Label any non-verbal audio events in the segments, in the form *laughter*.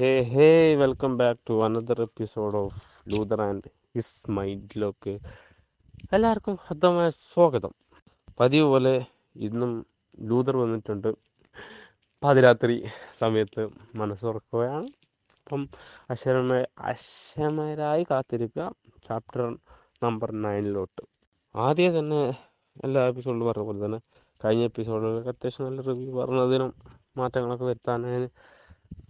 Hey hey welcome back to another episode of Luther and his mind lock എല്ലാവർക്കും ഹൃദയമായ സ്വാഗതം. പതിവ് പോലെ ഇന്നും ലൂതർ വന്നിട്ടുണ്ട്. പാതിരാത്രി സമയത്ത് മനസ്സുറക്കുകയാണ് അപ്പം അശരമായ അശ്വമരായി കാത്തിരിക്കുക. ചാപ്റ്റർ നമ്പർ നയനിലോട്ട് ആദ്യം തന്നെ എല്ലാ എപ്പിസോഡിലും പറഞ്ഞ പോലെ തന്നെ കഴിഞ്ഞ എപ്പിസോഡുകളിലൊക്കെ അത്യാവശ്യം നല്ല റിവ്യൂ പറഞ്ഞതിനും മാറ്റങ്ങളൊക്കെ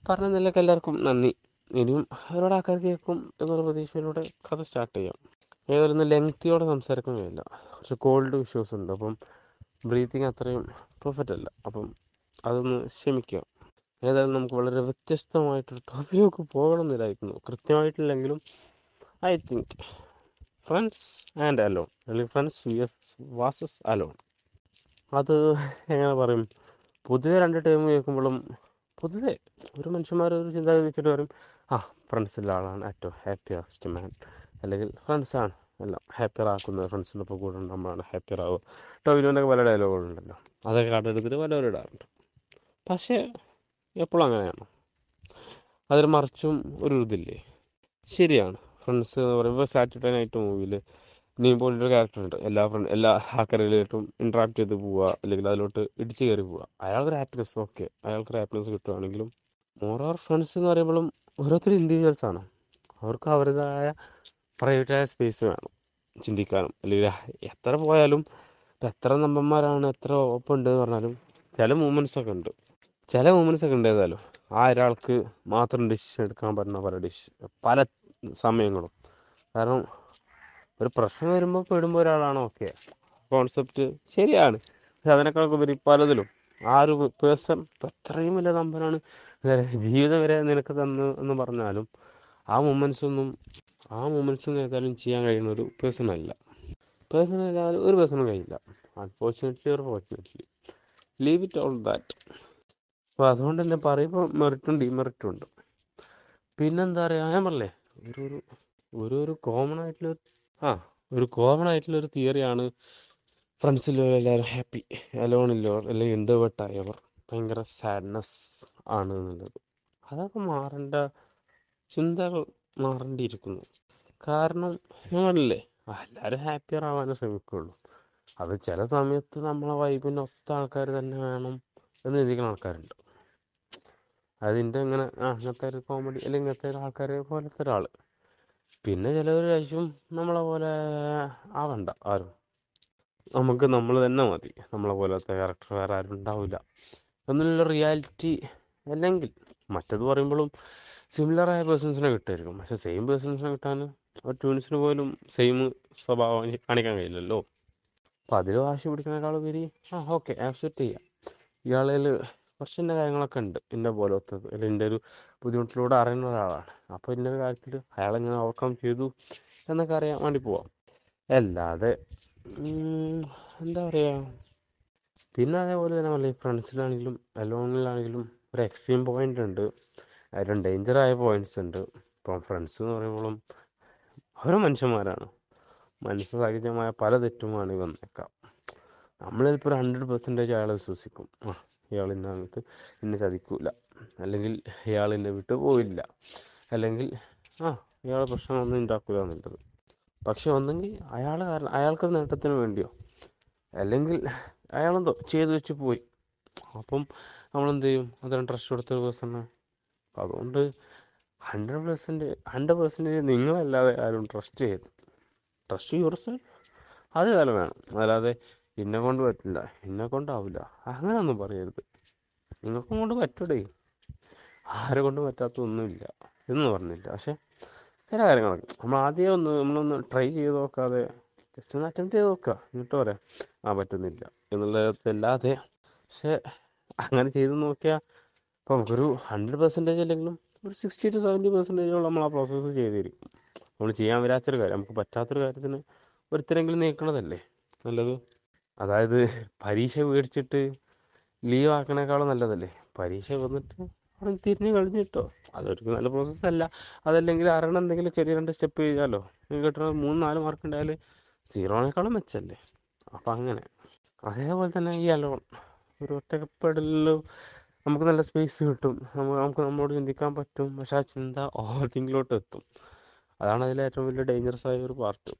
വരുത്താൻ നിലയ്ക്ക് എല്ലാവർക്കും നന്ദി. ഇനിയും ഒരുപാട് ആൾക്കാർ കേൾക്കും എന്നുള്ള പ്രതീക്ഷയിലൂടെ കഥ സ്റ്റാർട്ട് ചെയ്യാം. ഏതൊരു ലെങ്തിയോടെ സംസാരിക്കാൻ കഴിയില്ല. കുറച്ച് കോൾഡ് ഇഷ്യൂസ് ഉണ്ട്. അപ്പം ബ്രീത്തിങ് അത്രയും പെർഫെക്റ്റ് അല്ല. അപ്പം അതൊന്ന് ക്ഷമിക്കുക ഏതായാലും നമുക്ക് വളരെ വ്യത്യസ്തമായിട്ടൊരു ടോപ്പിലേക്ക് പോകണമെന്നില്ലായിരുന്നു കൃത്യമായിട്ടില്ലെങ്കിലും I think friends and alone അല്ലെങ്കിൽ friends V S versus alone അത് എങ്ങനെ പറയും? പൊതുവെ രണ്ട് ടൈം കേൾക്കുമ്പോഴും പൊതുവെ ഒരു മനുഷ്യന്മാർ ഒരു ചിന്ത വെച്ചിട്ട് വരും ആ ഫ്രണ്ട്സിലെ ആളാണ് ഏറ്റവും ഹാപ്പിയസ്റ്റ് മാൻ അല്ലെങ്കിൽ ഫ്രണ്ട്സാണ് എല്ലാം ഹാപ്പിയർ ആക്കുന്നത് ഫ്രണ്ട്സിന്റെ ഒപ്പം കൂടെ നമ്മളാണ് ഹാപ്പിയർ ആവുക. ടോവിനോന്റെ പല ഡയലോഗുകളുണ്ടല്ലോ അതൊക്കെ കണ്ടെടുത്തിട്ട് പലവരും ഇടാറുണ്ട് പക്ഷേ എപ്പോഴും അങ്ങനെയാണ്. അതിൽ മറിച്ചും ഒരു ഇതില്ലേ? ശരിയാണ്. ഫ്രണ്ട്സ് എന്ന് പറയുമ്പോൾ സാറ്റർഡേ നൈറ്റ് മൂവിയിൽ നീ പോലൊരു ക്യാരക്ടർ ഉണ്ട്. എല്ലാ ഫ്രണ്ട് എല്ലാ ഹാക്കറിലായിട്ടും ഇൻട്രാക്ട് ചെയ്ത് പോവുക അല്ലെങ്കിൽ അതിലോട്ട് ഇടിച്ച് കയറി പോവുക. അയാൾക്കൊരു ഹാപ്പിനെസ് ഓക്കെ അയാൾക്കൊരു ഹാപ്പിനെസ് കിട്ടുകയാണെങ്കിലും മോർ ഓർ ഫ്രണ്ട്സ് എന്ന് പറയുമ്പോഴും ഓരോരുത്തർ ഇൻഡിവിജ്വൽസ് ആണ്. അവർക്ക് അവരുടേതായ പ്രൈവറ്റായ സ്പേസ് വേണം ചിന്തിക്കാനും. അല്ലെങ്കിൽ എത്ര പോയാലും ഇപ്പം എത്ര നമ്പന്മാരാണ് എത്ര ഒപ്പം ഉണ്ട് എന്ന് പറഞ്ഞാലും ചില മൂമെന്റ്സ് ഒക്കെ ഉണ്ട്. ചില മൂമെന്റ്സ് ഒക്കെ ഉണ്ട് ഏതായാലും. ആ ഒരാൾക്ക് മാത്രം ഡിസിഷൻ എടുക്കാൻ പറ്റുന്ന പല ഡിസിഷൻ പല സമയങ്ങളും. കാരണം ഒരു പ്രശ്നം വരുമ്പോൾ പെടുമ്പോൾ ഒരാളാണ് ഓക്കെ. കോൺസെപ്റ്റ് ശരിയാണ്. പക്ഷെ അതിനേക്കാൾ ഉപരി പലതിലും ആ ഒരു പേഴ്സൺ അത്രയും വലിയ നമ്പറാണ് ജീവിതം വരെ നിനക്ക് തന്നു എന്ന് പറഞ്ഞാലും ആ മൊമെൻസ് ഒന്നും ആ മൊമെൻസ് ഏതായാലും ചെയ്യാൻ കഴിയുന്ന ഒരു പേഴ്സൺ അല്ല. പേഴ്സൺ ഏതായാലും ഒരു പേഴ്സണും കഴിയില്ല. അൺഫോർച്ചുനേറ്റ്ലി ഒരു fortunately leave it all that അപ്പോൾ അതുകൊണ്ട് തന്നെ പറയുമ്പോൾ മെറിറ്റും ഡിമെറിറ്റും ഉണ്ട്. പിന്നെന്താ പറയുക ഞാൻ പറഞ്ഞേ ഒരു ഒരു ഒരു കോമൺ ആയിട്ടുള്ള ആ ഒരു കോമൺ ആയിട്ടുള്ള ഒരു തിയറിയാണ് ഫ്രണ്ട്സിലോ എല്ലാവരും ഹാപ്പി അലോണില്ലോ അല്ലെങ്കിൽ ഇൻഡോവേർട്ട് ആയവർ. ഭയങ്കര സാഡ്നെസ് ആണ് എന്നുള്ളത്. അതൊക്കെ മാറേണ്ട ചിന്തകൾ മാറേണ്ടിയിരിക്കുന്നു. കാരണം ഞങ്ങളല്ലേ എല്ലാവരും ഹാപ്പിയർ ആവാനേ ശ്രമിക്കുള്ളൂ. അത് ചില സമയത്ത് നമ്മളെ വൈബിന് ഒത്ത ആൾക്കാർ തന്നെ വേണം എന്ന് ചിന്തിക്കുന്ന ആൾക്കാരുണ്ട്. അതിന്റെ ഇങ്ങനെ ആ ഇങ്ങനത്തെ ഒരു കോമഡി അല്ലെങ്കിൽ ഇങ്ങനത്തെ ഒരു ആൾക്കാരെ പോലത്തെ ഒരാൾ പിന്നെ ചിലവർ കഴിച്ചും നമ്മളെ പോലെ ആവണ്ട ആരും. നമുക്ക് നമ്മൾ തന്നെ മതി. നമ്മളെ പോലത്തെ ക്യാരക്ടർ വേറെ ആരും ഉണ്ടാവില്ല എന്നുള്ള റിയാലിറ്റി അല്ലെങ്കിൽ മറ്റത് പറയുമ്പോഴും സിമിലറായ പേഴ്സൺസിനെ കിട്ടുമായിരിക്കും. പക്ഷെ സെയിം പേഴ്സൺസിനെ കിട്ടാൻ ഒരു ട്യൂൺസിന് പോലും സെയിം സ്വഭാവം കാണിക്കാൻ കഴിയില്ലല്ലോ. അപ്പം അതിൽ വാശി പിടിക്കുന്നതിനേക്കാളുപരി ആ ഓക്കെ ആക്സെപ്റ്റ് ചെയ്യാം. ഇയാളിൽ ഇന്ന കാര്യങ്ങളൊക്കെ ഉണ്ട് ഇന്ന പോലത്തത്. അല്ലെങ്കിൽ എന്റെ ഒരു ബുദ്ധിമുട്ടിലൂടെ അറിയുന്ന ഒരാളാണ്. അപ്പോൾ ഇന്നൊരു ഒരു കാര്യത്തിൽ അയാളെങ്ങനെ ഓവർകം ചെയ്തു എന്നൊക്കെ അറിയാൻ വേണ്ടി പോവാം. അല്ലാതെ എന്താ പറയുക പിന്നെ അതേപോലെ തന്നെ നല്ല ഫ്രണ്ട്സിലാണെങ്കിലും അലോണിലാണെങ്കിലും ഒരു എക്സ്ട്രീം പോയിന്റ് ഉണ്ട്. അതിലും ഡേഞ്ചറായ പോയിന്റ്സ് ഉണ്ട്. ഇപ്പം ഫ്രണ്ട്സ് എന്ന് പറയുമ്പോഴും ഓരോ മനുഷ്യന്മാരാണ്. മനസ്സ് സഹജമായ പല തെറ്റുമാണ് വന്നേക്കാം. നമ്മൾ ഒരു ഹൺഡ്രഡ് പെർസെന്റേജ് അയാളെ വിശ്വസിക്കും. ഇയാൾ ഇന്ന എന്നെ ചതിക്കൂല. അല്ലെങ്കിൽ ഇയാൾ എന്നെ വിട്ടു പോയില്ല. അല്ലെങ്കിൽ ആ ഇയാൾ പ്രശ്നമൊന്നും ഉണ്ടാക്കില്ല എന്നുള്ളത് പക്ഷെ ഒന്നെങ്കിൽ അയാൾ കാരണം അയാൾക്ക് നേട്ടത്തിന് വേണ്ടിയോ? അല്ലെങ്കിൽ അയാളെന്തോ ചെയ്തു വെച്ച് പോയി. അപ്പം നമ്മളെന്ത് ചെയ്യും അത്രയും ട്രസ്റ്റ് കൊടുത്ത ഒരു പേഴ്സണ് അതുകൊണ്ട് ഹൺഡ്രഡ് പെർസെന്റ് ഹൺഡ്രഡ് പെർസെന്റേജ് നിങ്ങളല്ലാതെ ആരും ട്രസ്റ്റ് ചെയ്ത് ട്രസ്റ്റ് യുവർ സെൽഫ് അത് കാലം വേണം. അല്ലാതെ എന്നെ കൊണ്ട് പറ്റില്ല എന്നെ കൊണ്ടാവില്ല അങ്ങനെയൊന്നും പറയരുത്. നിങ്ങൾക്കും കൊണ്ട് പറ്റൂടേ. ആരെ കൊണ്ട് പറ്റാത്തൊന്നുമില്ല എന്ന് പറഞ്ഞില്ല. പക്ഷെ ചില കാര്യങ്ങളൊക്കെ നമ്മൾ ആദ്യം ഒന്ന് നമ്മളൊന്ന് ട്രൈ ചെയ്ത് നോക്കാതെ ജസ്റ്റ് ഒന്ന് അറ്റംപ്റ്റ് ചെയ്ത് നോക്കുക. എന്നിട്ട് പറയാം ആ പറ്റുന്നില്ല. എന്നുള്ളതല്ലാതെ പക്ഷെ അങ്ങനെ ചെയ്ത് നോക്കിയാൽ ഇപ്പോൾ നമുക്കൊരു ഹൺഡ്രഡ് പെർസെന്റേജ് അല്ലെങ്കിലും ഒരു സിക്സ്റ്റി ടു സെവന്റി പെർസെന്റേജോളം നമ്മൾ ആ പ്രോസസ്സ് ചെയ്തിരിക്കും. നമ്മൾ ചെയ്യാൻ വരാത്തൊരു കാര്യം നമുക്ക് പറ്റാത്തൊരു കാര്യത്തിന് ഒരുത്തരെങ്കിലും നീക്കണതല്ലേ? നല്ലത്? അതായത് പരീക്ഷ മേടിച്ചിട്ട് ലീവ് ആക്കണേക്കാളും നല്ലതല്ലേ? പരീക്ഷ വന്നിട്ട് അവിടെ തിരിഞ്ഞ് കളഞ്ഞിട്ടോ അതൊരു നല്ല പ്രോസസ്സ് അല്ല. അതല്ലെങ്കിൽ അറിയണം എന്തെങ്കിലും ചെറിയ രണ്ട് സ്റ്റെപ്പ് ചെയ്താലോ? കിട്ടണ മൂന്ന് നാല് മാർക്ക് ഉണ്ടായാൽ സീറോനേക്കാളും മെച്ചല്ലേ? അപ്പം അങ്ങനെ. അതേപോലെ തന്നെ ഈ അലോൺ ഒരു ഒറ്റപ്പെടലിലും നമുക്ക് നല്ല സ്പേസ് കിട്ടും. നമുക്ക് നമുക്ക് നമ്മളോട് ചിന്തിക്കാൻ പറ്റും. പക്ഷെ ആ ചിന്ത ഓവർ തിങ്കിലോട്ട് എത്തും. അതാണ് അതിലെ ഏറ്റവും വലിയ ഡേഞ്ചറസ് ആയ ഒരു പാർട്ട്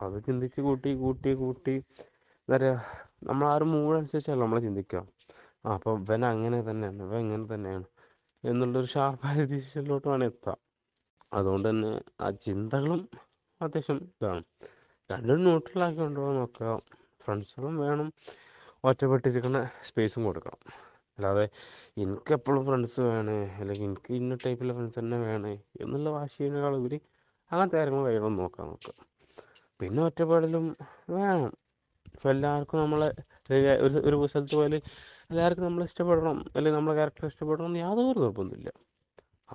അത് ചിന്തിച്ച് കൂട്ടി കൂട്ടി കൂട്ടി എന്താ പറയുക നമ്മൾ ആ ഒരു മൂഡ് അനുസരിച്ചല്ല നമ്മൾ ചിന്തിക്കുക. ആ അപ്പോൾ ഇവൻ അങ്ങനെ തന്നെയാണ് ഇവൻ ഇങ്ങനെ തന്നെയാണ് എന്നുള്ളൊരു ഷാർപ്പായ ഡിസിഷനിലോട്ട് വേണം എത്താം അതുകൊണ്ട് തന്നെ ആ ചിന്തകളും അത്യാവശ്യം ഇതാണ്. രണ്ടും ന്യൂട്രലാക്കി കൊണ്ടുപോകാൻ നോക്കുക. ഫ്രണ്ട്സുകളും വേണം ഒറ്റപ്പെട്ടിരിക്കുന്ന സ്പേസും കൊടുക്കണം. അല്ലാതെ എനിക്ക് എപ്പോഴും ഫ്രണ്ട്സ് വേണേ അല്ലെങ്കിൽ എനിക്ക് ഇന്ന ടൈപ്പിലെ ഫ്രണ്ട്സ് തന്നെ വേണേ എന്നുള്ള വാശിയേക്കാൾ ഉപരി അങ്ങനത്തെ കാര്യങ്ങൾ വേണം നോക്കാൻ നോക്കുക. പിന്നെ ഒറ്റപ്പെടലും വേണം. ഇപ്പം എല്ലാവർക്കും നമ്മളെ ഒരു- ഒരു സ്ഥലത്ത് പോയാൽ എല്ലാവർക്കും നമ്മൾ ഇഷ്ടപ്പെടണം. അല്ലെങ്കിൽ നമ്മളെ ക്യാരക്ടർ ഇഷ്ടപ്പെടണം എന്ന് യാതൊരു നിർബന്ധമില്ല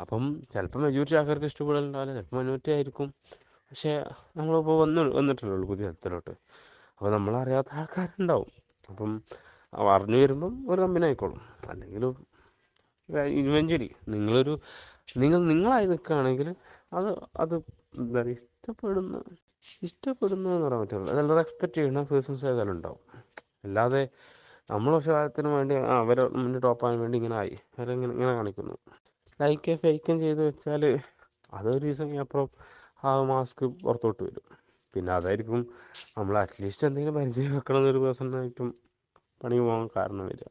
അപ്പം ചിലപ്പോൾ മെജോറിറ്റി ആൾക്കാർക്ക് ഇഷ്ടപ്പെടലുണ്ടാവില്ല. ചിലപ്പോൾ മൈനോറിറ്റി ആയിരിക്കും. പക്ഷേ നമ്മളിപ്പോൾ വന്ന് വന്നിട്ടല്ലേ ഉള്ളൂ പുതിയ സ്ഥലത്തിലോട്ട് അപ്പോൾ നമ്മളറിയാത്ത ആൾക്കാരുണ്ടാവും. അപ്പം അറിഞ്ഞു വരുമ്പം ഒരു കമ്പനി ആയിക്കോളും. അല്ലെങ്കിൽ ഇവഞ്ച്വലി നിങ്ങളൊരു നിങ്ങൾ നിങ്ങളായി നിൽക്കുകയാണെങ്കിൽ അത് അത് ഇഷ്ടപ്പെടുന്ന ഇഷ്ടപ്പെടുന്ന എന്ന് പറയാൻ പറ്റില്ല അതെല്ലാം എക്സ്പെക്റ്റ് ചെയ്യുന്ന പേഴ്സൺസ് ഏതായാലും ഉണ്ടാവും. അല്ലാതെ നമ്മൾ പക്ഷെ കാര്യത്തിന് വേണ്ടി അവരെ മുന്നിൽ ടോപ്പാകാൻ വേണ്ടി ഇങ്ങനെ ആയി. അവരിങ്ങനെ ഇങ്ങനെ കാണിക്കുന്നു. ലൈക്ക് ഫേക്കും ചെയ്ത് വെച്ചാൽ അതൊരു ദിവസം അപ്പുറം ആ മാസ്ക് പുറത്തോട്ട് വരും. പിന്നെ അതായിരിക്കും നമ്മൾ അറ്റ്ലീസ്റ്റ് എന്തെങ്കിലും പരിചയം വെക്കണം എന്നൊരു പേഴ്സണായിട്ടും പണി പോകാൻ കാരണം വരിക.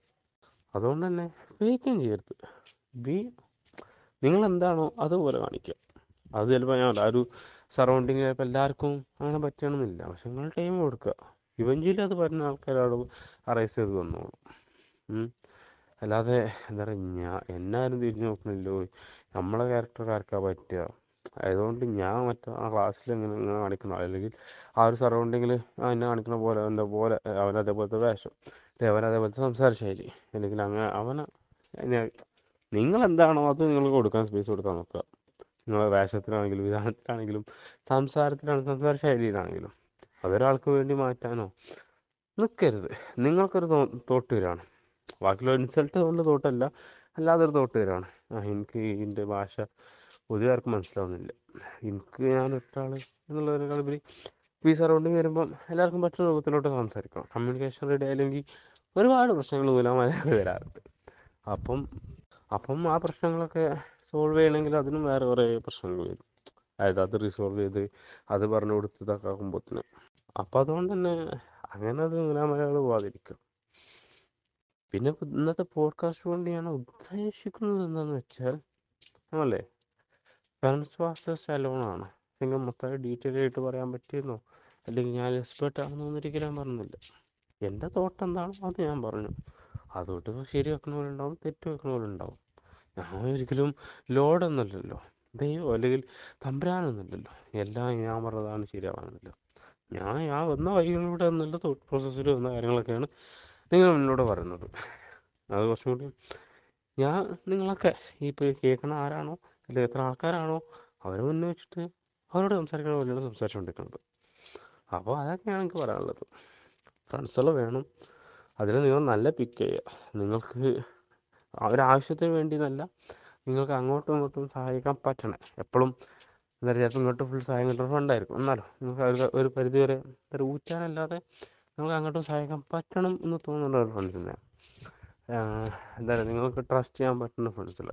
അതുകൊണ്ട് തന്നെ ഫേക്കും ചെയ്യരുത്. ബി നിങ്ങൾ എന്താണോ അതുപോലെ കാണിക്കുക. അത് ചിലപ്പോൾ ഞാൻ ആ ഒരു സറൗണ്ടിങ് ചിലപ്പോൾ എല്ലാവർക്കും അങ്ങനെ പറ്റണമെന്നില്ല പക്ഷെ നിങ്ങൾ ടൈം കൊടുക്കുക. ഇവഞ്ചിയിൽ അത് പറഞ്ഞ ആൾക്കാരോട് അറേസ് ചെയ്ത് വന്നോളും അല്ലാതെ എന്താ പറയുക ഞാൻ എന്നാരും തിരിഞ്ഞു നോക്കണില്ലോ നമ്മളെ ക്യാരക്ടർ ആർക്കാ പറ്റുക? അതുകൊണ്ട് ഞാൻ മറ്റേ ആ ക്ലാസ്സിൽ ഇങ്ങനെ ഇങ്ങനെ കാണിക്കുന്ന അല്ലെങ്കിൽ ആ ഒരു സറൗണ്ടിങ്ങിൽ എന്നെ കാണിക്കുന്ന പോലെ എന്റെ പോലെ അവൻ അതേപോലത്തെ വേഷം. അല്ലെങ്കിൽ അവൻ അതേപോലത്തെ സംസാര ശൈലി അല്ലെങ്കിൽ അങ്ങനെ അവനെ നിങ്ങൾ എന്താണോ അത് നിങ്ങൾ കൊടുക്കാൻ സ്പേസ് കൊടുക്കാൻ നോക്കുക. നിങ്ങളെ വേഷത്തിലാണെങ്കിലും വിധാനത്തിലാണെങ്കിലും സംസാരത്തിലാണെങ്കിലും സംസാര ശൈലിയിലാണെങ്കിലും അതൊരാൾക്ക് വേണ്ടി മാറ്റാനോ നിൽക്കരുത് നിങ്ങൾക്കൊരു തോ തോട്ട് വരികയാണ് ബാക്കിയുള്ള ഇൻസൾട്ട് കൊണ്ട് തോട്ടല്ല അല്ലാതെ ഒരു തോട്ട് വരികയാണ് എനിക്ക് ഇതിന്റെ ഭാഷ പൊതുവേർക്ക് മനസ്സിലാവുന്നില്ല. എനിക്ക് ഞാൻ ഒറ്റാൾ എന്നുള്ളതിനേക്കാൾ ഉപരി ഈ സറൗണ്ടിങ് വരുമ്പം എല്ലാവർക്കും മറ്റൊരു രൂപത്തിലോട്ട് സംസാരിക്കണം. കമ്മ്യൂണിക്കേഷൻ റെഡി ആയില്ലെങ്കിൽ ഒരുപാട് പ്രശ്നങ്ങൾ മൂലമായിട്ട് വരാറുണ്ട്. അപ്പം അപ്പം ആ പ്രശ്നങ്ങളൊക്കെ സോൾവ് ചെയ്യണമെങ്കിൽ അതിനും വേറെ കുറേ പ്രശ്നങ്ങൾ വരും. അതായത് അത് റിസോൾവ് ചെയ്ത് അത് പറഞ്ഞു കൊടുത്ത് ഇതാക്കുമ്പോഴത്തിന് അപ്പം അതുകൊണ്ട് തന്നെ അങ്ങനെ അത് ഇങ്ങനെ മലയാളം പോവാതിരിക്കുക പിന്നെ ഇന്നത്തെ പോഡ്കാസ്റ്റ് കൊണ്ട് ഞാൻ ഉദ്ദേശിക്കുന്നത് എന്താണെന്ന് വെച്ചാൽ അല്ലേ ഫ്രണ്ട്സ് വാസ്റ്റേഴ്സ് അലോണാണ് നിങ്ങൾ മൊത്തമായി ഡീറ്റെയിൽ ആയിട്ട് പറയാൻ പറ്റിയെന്നോ? അല്ലെങ്കിൽ ഞാൻ എക്സ്പേർട്ട് ആണെന്നോ ഒരിക്കലും പറഞ്ഞില്ല. എന്റെ തോട്ട് എന്താണോ അത് ഞാൻ പറഞ്ഞു. അതുകൊണ്ട് ശരി ഉണ്ടാവും തെറ്റ് വെക്കണവരുണ്ടാവും. ഞാൻ ഒരിക്കലും ലോഡൊന്നുമല്ലല്ലോ. ദൈവം അല്ലെങ്കിൽ തമ്പുരാനൊന്നുമല്ലല്ലോ. എല്ലാം ഞാൻ പറഞ്ഞതാണ് ശരിയാവാനല്ലോ ഞാൻ ആ വന്ന വഴികളിലൂടെ എന്നുള്ള തോട്ട് പ്രോസസ്സിൽ വന്ന കാര്യങ്ങളൊക്കെയാണ് നിങ്ങൾ എന്നോട് പറയുന്നത്. അത് കുറച്ചും കൂടി ഞാൻ നിങ്ങളൊക്കെ ഇപ്പോൾ കേൾക്കുന്ന ആരാണോ അല്ലെങ്കിൽ എത്ര ആൾക്കാരാണോ അവരെ മുന്നേ വെച്ചിട്ട് അവരോട് സംസാരിക്കണ പോലെയാണ് സംസാരിച്ചുകൊണ്ടിരിക്കുന്നത് അപ്പോൾ അതൊക്കെയാണ് എനിക്ക് പറയാനുള്ളത്. ഫ്രണ്ട്സുകൾ വേണം. അതിൽ നിങ്ങൾ നല്ല പിക്ക് ചെയ്യുക. നിങ്ങൾക്ക് ഒരാവശ്യത്തിന് വേണ്ടി എന്നല്ല നിങ്ങൾക്ക് അങ്ങോട്ടും ഇങ്ങോട്ടും സഹായിക്കാൻ പറ്റണം. എപ്പോഴും എന്താ പറയുക ഇങ്ങോട്ട് ഫുൾ സഹായം കിട്ടുന്ന ഫണ്ടായിരിക്കും എന്നാലും നിങ്ങൾക്ക് ഒരു ഒരു പരിധി വരെ ഒരു ഊറ്റാനല്ലാതെ നിങ്ങൾക്ക് അങ്ങോട്ടും സഹായിക്കാൻ പറ്റണം എന്ന് തോന്നുന്ന ഒരു ഫ്രണ്ട്സിനെ എന്താ പറയുക നിങ്ങൾക്ക് ട്രസ്റ്റ് ചെയ്യാൻ പറ്റുന്ന ഫ്രണ്ട്സിൽ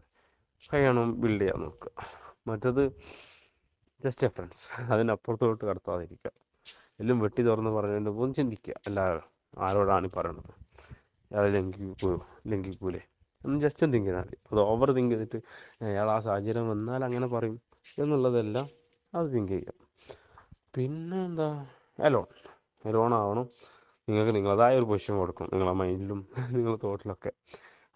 കഴിയണം ബിൽഡ് ചെയ്യാൻ നോക്കുക. മറ്റത് ജസ്റ്റ് എ ഫ്രണ്ട്സ് അതിനപ്പുറത്തോട്ട് കടത്താതിരിക്കുക. എല്ലാം വെട്ടി തുറന്ന് പറഞ്ഞതിന്റെ പോകും ചിന്തിക്കുക. എല്ലാവരും ആരോടാണ് ഈ പറയണത്? അയാൾ ലംഘിക്കൂ ലംഘിക്കൂലേ? ഒന്ന് ജസ്റ്റ് തിങ്ക് ചെയ്താൽ മതി അത് ഓവർ തിങ്ക് ചെയ്തിട്ട് അയാൾ ആ സാഹചര്യം വന്നാൽ അങ്ങനെ പറയും എന്നുള്ളതെല്ലാം അത് തിങ്ക് ചെയ്യുക പിന്നെ എന്താ എലോൺ എലോൺ ആവണം. നിങ്ങൾക്ക് നിങ്ങളതായ ഒരു പൊസിഷൻ കൊടുക്കും. നിങ്ങളെ മൈൻഡിലും *laughs* നിങ്ങളുടെ തോട്ടിലൊക്കെ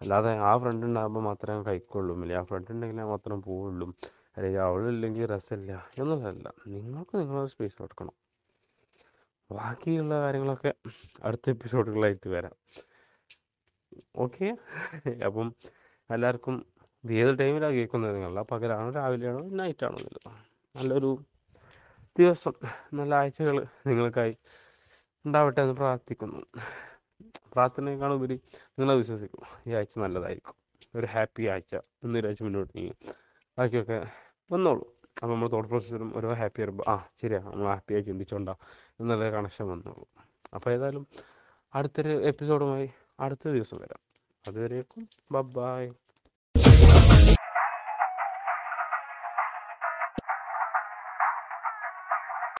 അല്ലാതെ ആ ഫ്രണ്ട് ഉണ്ടാകുമ്പോൾ മാത്രമേ കഴിക്കുള്ളൂ. അല്ലെങ്കിൽ ആ ഫ്രണ്ട് ഉണ്ടെങ്കിൽ മാത്രം പോവുള്ളൂ. അല്ലെങ്കിൽ അവളില്ലെങ്കിൽ രസമില്ല എന്നുള്ളതല്ല. നിങ്ങൾക്ക് നിങ്ങളൊരു സ്പേസ് കൊടുക്കണം. ബാക്കിയുള്ള കാര്യങ്ങളൊക്കെ അടുത്ത എപ്പിസോഡുകളായിട്ട് വരാം. ഓക്കെ. അപ്പം എല്ലാവർക്കും ഏത് ടൈമിലാണ് കേൾക്കുന്നത്? നിങ്ങളല്ല പകലാണോ രാവിലെയാണോ നൈറ്റാണോ എന്നുള്ളത്. നല്ലൊരു ദിവസം നല്ല ആഴ്ചകൾ നിങ്ങൾക്കായി ഉണ്ടാവട്ടെ എന്ന് പ്രാർത്ഥിക്കുന്നു. പ്രാർത്ഥനയേക്കാൾ ഉപരി നിങ്ങളെ വിശ്വസിക്കും. ഈ ആഴ്ച നല്ലതായിരിക്കും. ഒരു ഹാപ്പി ആഴ്ച. എന്നൊരാഴ്ച മുന്നോട്ട് നീങ്ങി. ബാക്കിയൊക്കെ വന്നോളൂ. അപ്പോൾ നമ്മൾ തോട്ട് പ്രോസസ്സിലും ഓരോ ഹാപ്പി വരുമ്പോൾ ആ ശരിയാണ് നമ്മൾ ഹാപ്പിയായി ചിന്തിച്ചോണ്ടാ എന്നുള്ള കണക്ഷൻ വന്നോളൂ. അപ്പോൾ ഏതായാലും അടുത്തൊരു എപ്പിസോഡുമായി അടുത്ത ദിവസം വരാം. അതുവരേക്കും. ബൈ